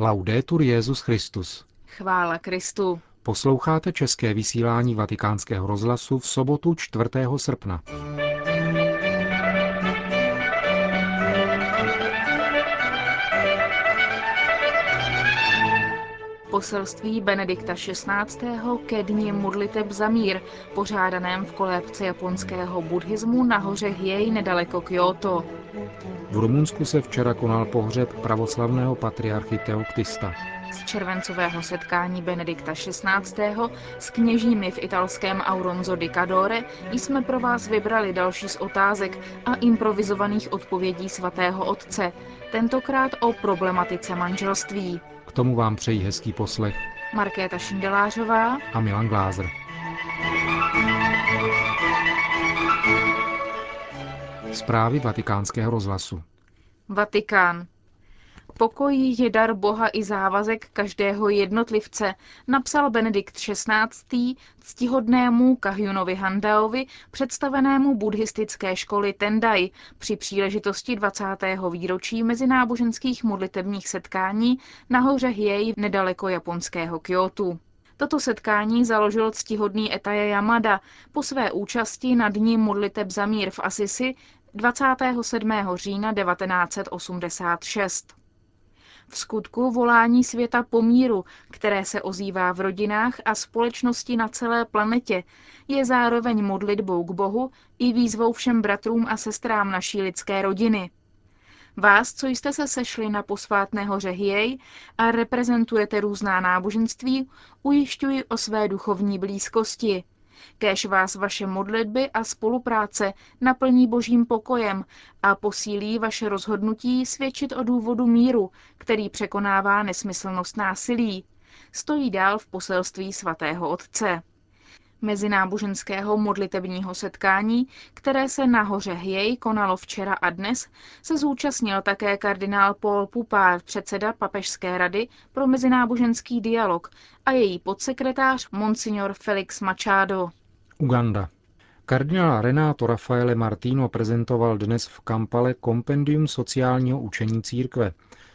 Laudetur Jezus Christus. Chvála Kristu. Posloucháte české vysílání Vatikánského rozhlasu v sobotu 4. srpna. Poselství Benedikta XVI. ke dni modliteb za mír, pořádaném v kolébce japonského buddhismu na hoře Hiei nedaleko Kyoto. V Rumunsku se včera konal pohřeb pravoslavného patriarchy Teoktista. Z červencového setkání Benedikta XVI. s kněžími v italském Auronzo di Cadore jsme pro vás vybrali další z otázek a improvizovaných odpovědí svatého otce, tentokrát o problematice manželství. K tomu vám přejí hezký poslech Markéta Šindelářová a Milan Glázer. Zprávy vatikánského rozhlasu. Vatikán. Pokoj je dar Boha i závazek každého jednotlivce, napsal Benedikt XVI. ctihodnému Kahjunovi Handaovi, představenému buddhistické školy Tendai při příležitosti 20. výročí mezináboženských modlitebních setkání na hoře Hiei nedaleko japonského Kyoto. Toto setkání založil ctihodný Etaja Yamada po své účasti na dní modliteb za mír v Asisi 27. října 1986. V skutku volání světa po míru, které se ozývá v rodinách a společnosti na celé planetě, je zároveň modlitbou k Bohu i výzvou všem bratrům a sestrám naší lidské rodiny. Vás, co jste se sešli na posvátné hoře Hiei a reprezentujete různá náboženství, ujišťuji o své duchovní blízkosti – Kéž vás vaše modlitby a spolupráce naplní božím pokojem a posílí vaše rozhodnutí svědčit o důvodu míru, který překonává nesmyslnost násilí. Stojí dál v poselství svatého otce mezináboženského modlitebního setkání, které se na hoře Hiei konalo včera a dnes, se zúčastnil také kardinál Paul Pupár, předseda Papežské rady pro mezináboženský dialog a její podsekretář Monsignor Felix Machado. Uganda. Kardinál Renato Rafaele Martino prezentoval dnes v Kampale kompendium sociálního učení církve.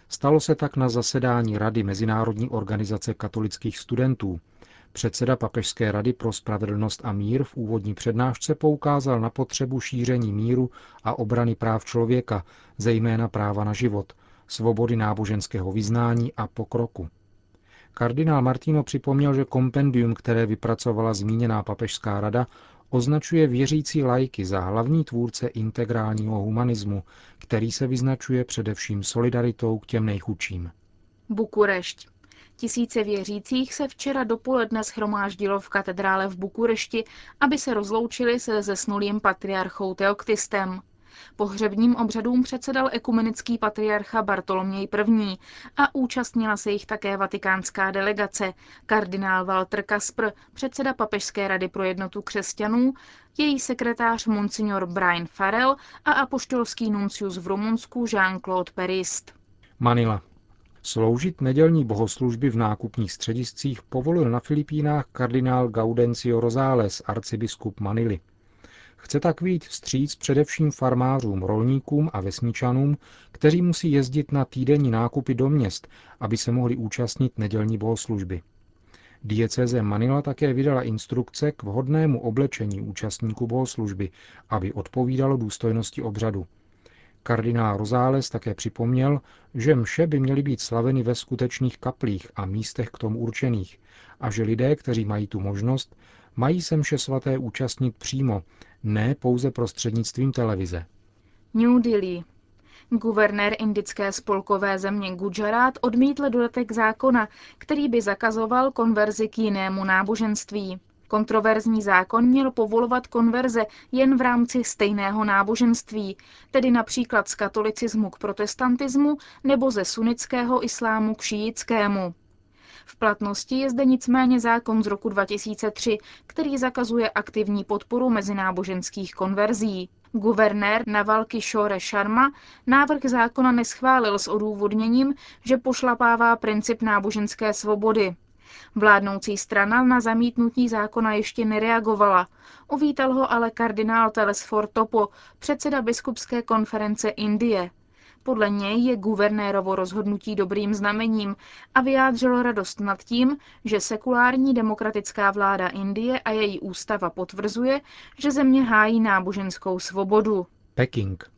Stalo se tak na zasedání Rady Mezinárodní organizace katolických studentů. Předseda Papežské rady pro spravedlnost a mír v úvodní přednášce poukázal na potřebu šíření míru a obrany práv člověka, zejména práva na život, svobody náboženského vyznání a pokroku. Kardinál Martino připomněl, že kompendium, které vypracovala zmíněná papežská rada, označuje věřící lajky za hlavní tvůrce integrálního humanismu, který se vyznačuje především solidaritou k těm nejchudším. Bukurešť. Tisíce věřících se včera dopoledne schromáždilo v katedrále v Bukurešti, aby se rozloučili se zesnulým patriarchou Teoktistem. Pohřebním obřadům předsedal ekumenický patriarcha Bartoloměj I. a účastnila se jich také vatikánská delegace, kardinál Walter Kaspr, předseda Papežské rady pro jednotu křesťanů, její sekretář monsignor Brian Farrell a apoštolský nuncius v Rumunsku Jean-Claude Perist. Manila. Sloužit nedělní bohoslužby v nákupních střediscích povolil na Filipínách kardinál Gaudencio Rosales, arcibiskup Manily. Chce tak vít vstříc především farmářům, rolníkům a vesničanům, kteří musí jezdit na týdenní nákupy do měst, aby se mohli účastnit nedělní bohoslužby. Dieceze Manila také vydala instrukce k vhodnému oblečení účastníků bohoslužby, aby odpovídalo důstojnosti obřadu. Kardinál Rozáles také připomněl, že mše by měly být slaveny ve skutečných kaplích a místech k tomu určených a že lidé, kteří mají tu možnost, mají se mše svaté účastnit přímo, ne pouze prostřednictvím televize. New Delhi. Guvernér indické spolkové země Gujarat odmítl dodatek zákona, který by zakazoval konverzi k jinému náboženství. Kontroverzní zákon měl povolovat konverze jen v rámci stejného náboženství, tedy například z katolicismu k protestantismu nebo ze sunnického islámu k šíjickému. V platnosti je zde nicméně zákon z roku 2003, který zakazuje aktivní podporu mezináboženských konverzí. Guvernér Navalky Shore Sharma návrh zákona neschválil s odůvodněním, že pošlapává princip náboženské svobody. Vládnoucí strana na zamítnutí zákona ještě nereagovala. Uvítal ho ale kardinál Telesfor Topo, předseda biskupské konference Indie. Podle něj je guvernérovo rozhodnutí dobrým znamením a vyjádřilo radost nad tím, že sekulární demokratická vláda Indie a její ústava potvrzuje, že země hájí náboženskou svobodu. Peking.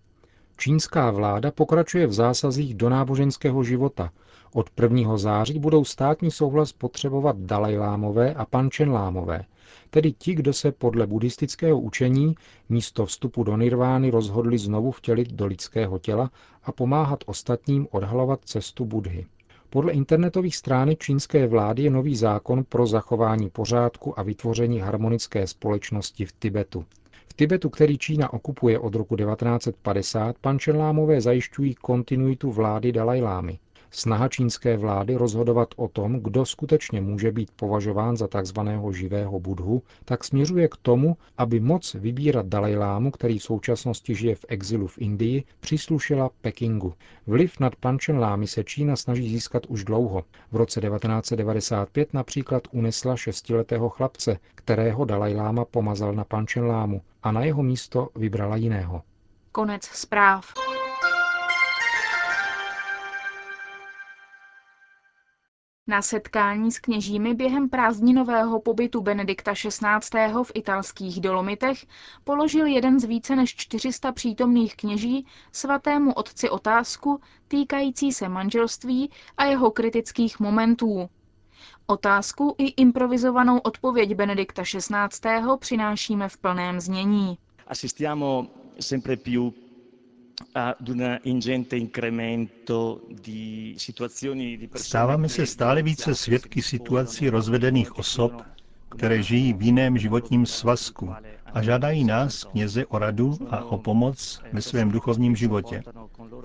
Čínská vláda pokračuje v zásazích do náboženského života. Od 1. září budou státní souhlas potřebovat Dalajlámové a Pančenlámové, tedy ti, kdo se podle buddhistického učení místo vstupu do nirvány rozhodli znovu vtělit do lidského těla a pomáhat ostatním odhalovat cestu Budhy. Podle internetových stránek čínské vlády je nový zákon pro zachování pořádku a vytvoření harmonické společnosti v Tibetu. V Tibetu, který Čína okupuje od roku 1950, pančenlámové zajišťují kontinuitu vlády Dalajlámy. Snaha čínské vlády rozhodovat o tom, kdo skutečně může být považován za tzv. živého budhu, tak směřuje k tomu, aby moc vybírat Dalajlámu, který v současnosti žije v exilu v Indii, příslušela Pekingu. Vliv nad Pančenlámy se Čína snaží získat už dlouho. V roce 1995 například unesla šestiletého chlapce, kterého Dalajláma pomazal na Pančenlámu a na jeho místo vybrala jiného. Konec zpráv. Na setkání s kněžími během prázdninového pobytu Benedikta XVI. v italských Dolomitech položil jeden z více než 400 přítomných kněží svatému otci otázku týkající se manželství a jeho kritických momentů. Otázku i improvizovanou odpověď Benedikta XVI. přinášíme v plném znění. Sempre più Stáváme se stále více svědky situací rozvedených osob, které žijí v jiném životním svazku a žádají nás, kněze, o radu a o pomoc ve svém duchovním životě.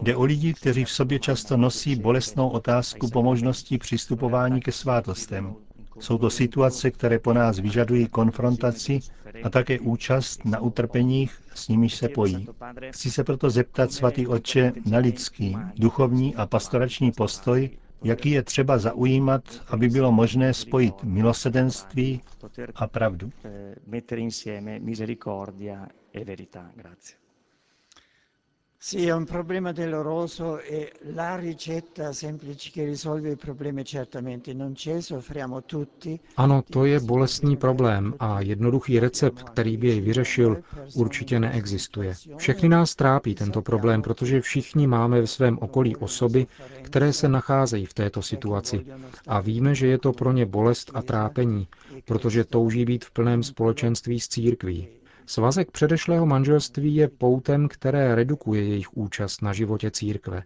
Jde o lidi, kteří v sobě často nosí bolestnou otázku po možnosti přistupování ke svátostem. Jsou to situace, které po nás vyžadují konfrontaci a také účast na utrpeních, s nimiž se pojí. Chci se proto zeptat, svatý Otče, na lidský, duchovní a pastorační postoj, jaký je třeba zaujímat, aby bylo možné spojit milosedenství a pravdu. Sì, è un problema doloroso e la ricetta semplice che risolve certamente non c'è, soffriamo tutti. Ano, to je bolestný problém a jednoduchý recept, který by jej vyřešil, určitě neexistuje. Všechny nás trápí tento problém, protože všichni máme ve svém okolí osoby, které se nacházejí v této situaci a víme, že je to pro ně bolest a trápení, protože touží být v plném společenství s církví. Svazek předešlého manželství je poutem, které redukuje jejich účast na životě církve.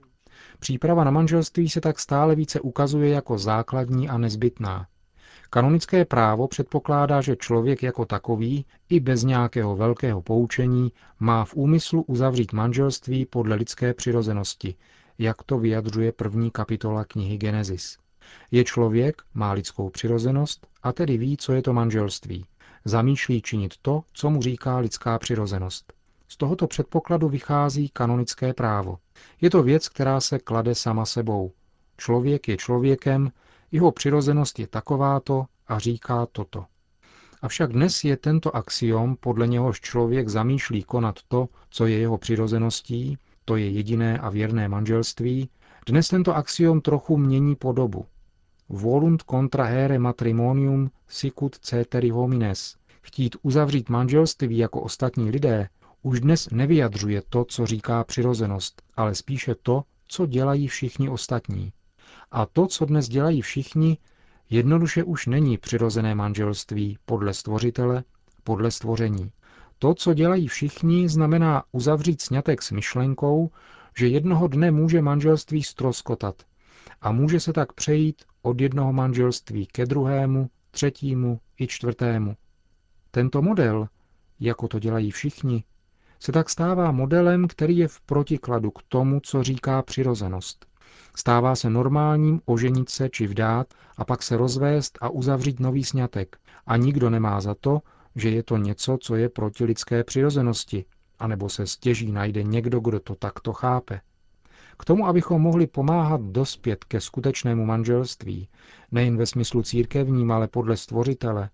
Příprava na manželství se tak stále více ukazuje jako základní a nezbytná. Kanonické právo předpokládá, že člověk jako takový, i bez nějakého velkého poučení, má v úmyslu uzavřít manželství podle lidské přirozenosti, jak to vyjadřuje první kapitola knihy Genesis. Je člověk, má lidskou přirozenost a tedy ví, co je to manželství zamýšlí činit to, co mu říká lidská přirozenost. Z tohoto předpokladu vychází kanonické právo. Je to věc, která se klade sama sebou. Člověk je člověkem, jeho přirozenost je takováto a říká toto. Avšak dnes je tento axiom, podle něhož člověk zamýšlí konat to, co je jeho přirozeností, to je jediné a věrné manželství, dnes tento axiom trochu mění podobu. Volunt contra here matrimonium sicut ceteri homines. Chtít uzavřít manželství jako ostatní lidé už dnes nevyjadřuje to, co říká přirozenost, ale spíše to, co dělají všichni ostatní. A to, co dnes dělají všichni, jednoduše už není přirozené manželství podle stvořitele, podle stvoření. To, co dělají všichni, znamená uzavřít snětek s myšlenkou, že jednoho dne může manželství stroskotat a může se tak přejít od jednoho manželství ke druhému, třetímu i čtvrtému. Tento model, jako to dělají všichni, se tak stává modelem, který je v protikladu k tomu, co říká přirozenost. Stává se normálním oženit se či vdát a pak se rozvést a uzavřít nový sňatek. A nikdo nemá za to, že je to něco, co je proti lidské přirozenosti, anebo se stěží najde někdo, kdo to takto chápe. K tomu, abychom mohli pomáhat dospět ke skutečnému manželství, nejen ve smyslu církevním, ale podle stvořitele,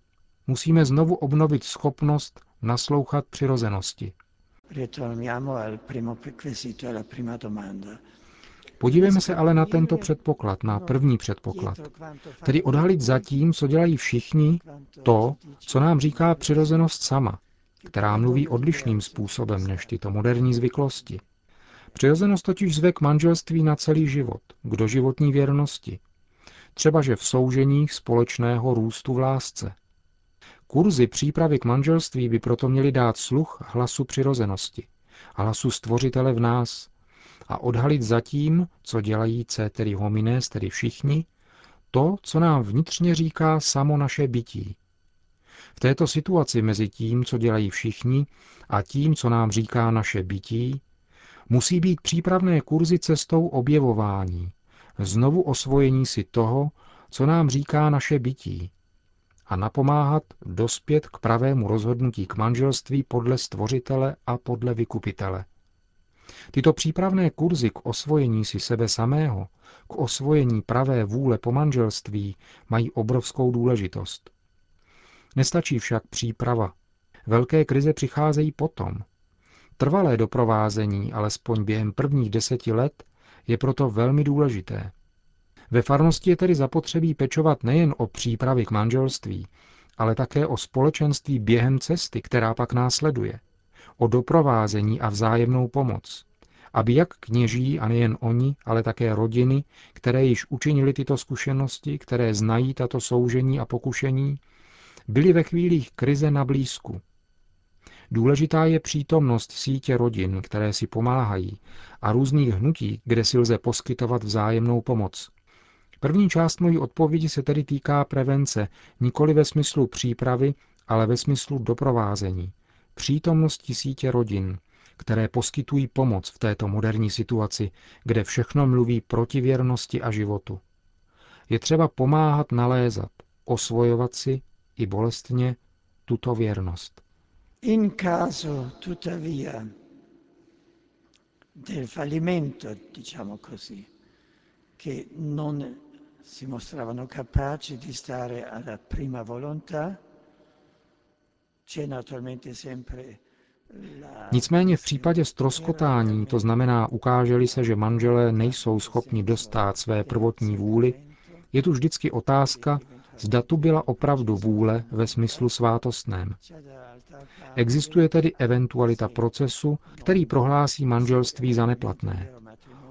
musíme znovu obnovit schopnost naslouchat přirozenosti. Podívejme se ale na tento předpoklad, na první předpoklad. Tedy odhalit zatím, co dělají všichni, to, co nám říká přirozenost sama, která mluví odlišným způsobem než tyto moderní zvyklosti. Přirozenost totiž zve k manželství na celý život, k doživotní věrnosti. Třeba, že v souženích společného růstu v lásce. Kurzy přípravy k manželství by proto měly dát sluch hlasu přirozenosti, hlasu stvořitele v nás a odhalit zatím, co dělají tedy homines, tedy všichni, to, co nám vnitřně říká samo naše bytí. V této situaci mezi tím, co dělají všichni, a tím, co nám říká naše bytí, musí být přípravné kurzy cestou objevování, znovu osvojení si toho, co nám říká naše bytí, a napomáhat dospět k pravému rozhodnutí k manželství podle stvořitele a podle vykupitele. Tyto přípravné kurzy k osvojení si sebe samého, k osvojení pravé vůle po manželství mají obrovskou důležitost. Nestačí však příprava. Velké krize přicházejí potom. Trvalé doprovázení, alespoň během prvních deseti let, je proto velmi důležité. Ve farnosti je tedy zapotřebí pečovat nejen o přípravy k manželství, ale také o společenství během cesty, která pak následuje, o doprovázení a vzájemnou pomoc, aby jak kněží a nejen oni, ale také rodiny, které již učinili tyto zkušenosti, které znají tato soužení a pokušení, byli ve chvílích krize na blízku. Důležitá je přítomnost sítě rodin, které si pomáhají, a různých hnutí, kde si lze poskytovat vzájemnou pomoc. První část mojí odpovědi se tedy týká prevence, nikoli ve smyslu přípravy, ale ve smyslu doprovázení, přítomnosti sítě rodin, které poskytují pomoc v této moderní situaci, kde všechno mluví proti věrnosti a životu. Je třeba pomáhat nalézat, osvojovat si i bolestně tuto věrnost. In caso, tuttavia, del fallimento, diciamo così, che non si mostravano capaci di stare alla prima volontà, c'è naturalmente sempre Nicméně v případě stroskotání, to znamená ukáželi se, že manželé nejsou schopni dostat své prvotní vůli, je tu vždycky otázka, zda tu byla opravdu vůle ve smyslu svátostném. Existuje tedy eventualita procesu, který prohlásí manželství za neplatné.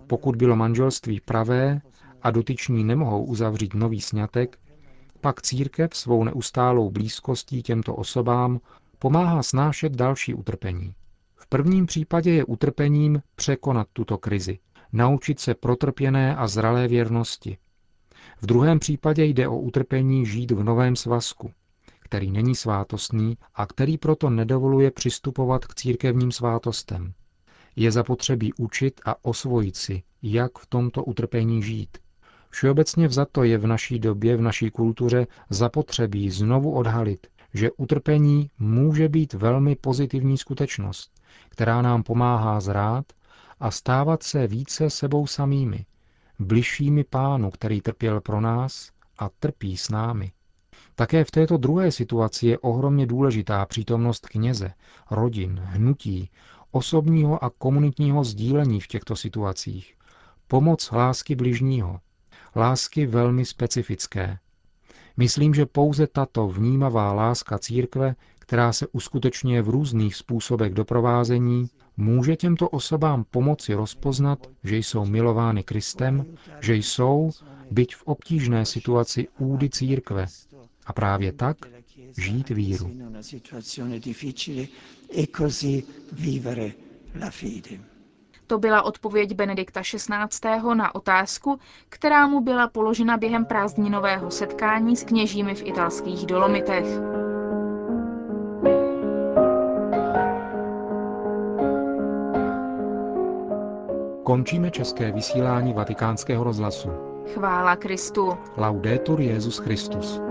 Pokud bylo manželství pravé a dotyční nemohou uzavřít nový sňatek, pak církev svou neustálou blízkostí těmto osobám pomáhá snášet další utrpení. V prvním případě je utrpením překonat tuto krizi, naučit se protrpěné a zralé věrnosti. V druhém případě jde o utrpení žít v novém svazku, který není svátostný a který proto nedovoluje přistupovat k církevním svátostem. Je zapotřebí učit a osvojit si, jak v tomto utrpení žít. Všeobecně vzato je v naší době, v naší kultuře zapotřebí znovu odhalit, že utrpení může být velmi pozitivní skutečnost, která nám pomáhá zrát a stávat se více sebou samými, bližšími pánu, který trpěl pro nás a trpí s námi. Také v této druhé situaci je ohromně důležitá přítomnost kněze, rodin, hnutí, osobního a komunitního sdílení v těchto situacích, pomoc lásky bližního, lásky velmi specifické. Myslím, že pouze tato vnímavá láska církve, která se uskutečňuje v různých způsobech doprovázení, může těmto osobám pomoci rozpoznat, že jsou milovány Kristem, že jsou, byť v obtížné situaci údy církve, a právě tak žít víru. To byla odpověď Benedikta XVI. na otázku, která mu byla položena během prázdninového setkání s kněžími v italských Dolomitech. Končíme české vysílání vatikánského rozhlasu. Chvála Kristu. Laudetur Jezus Christus.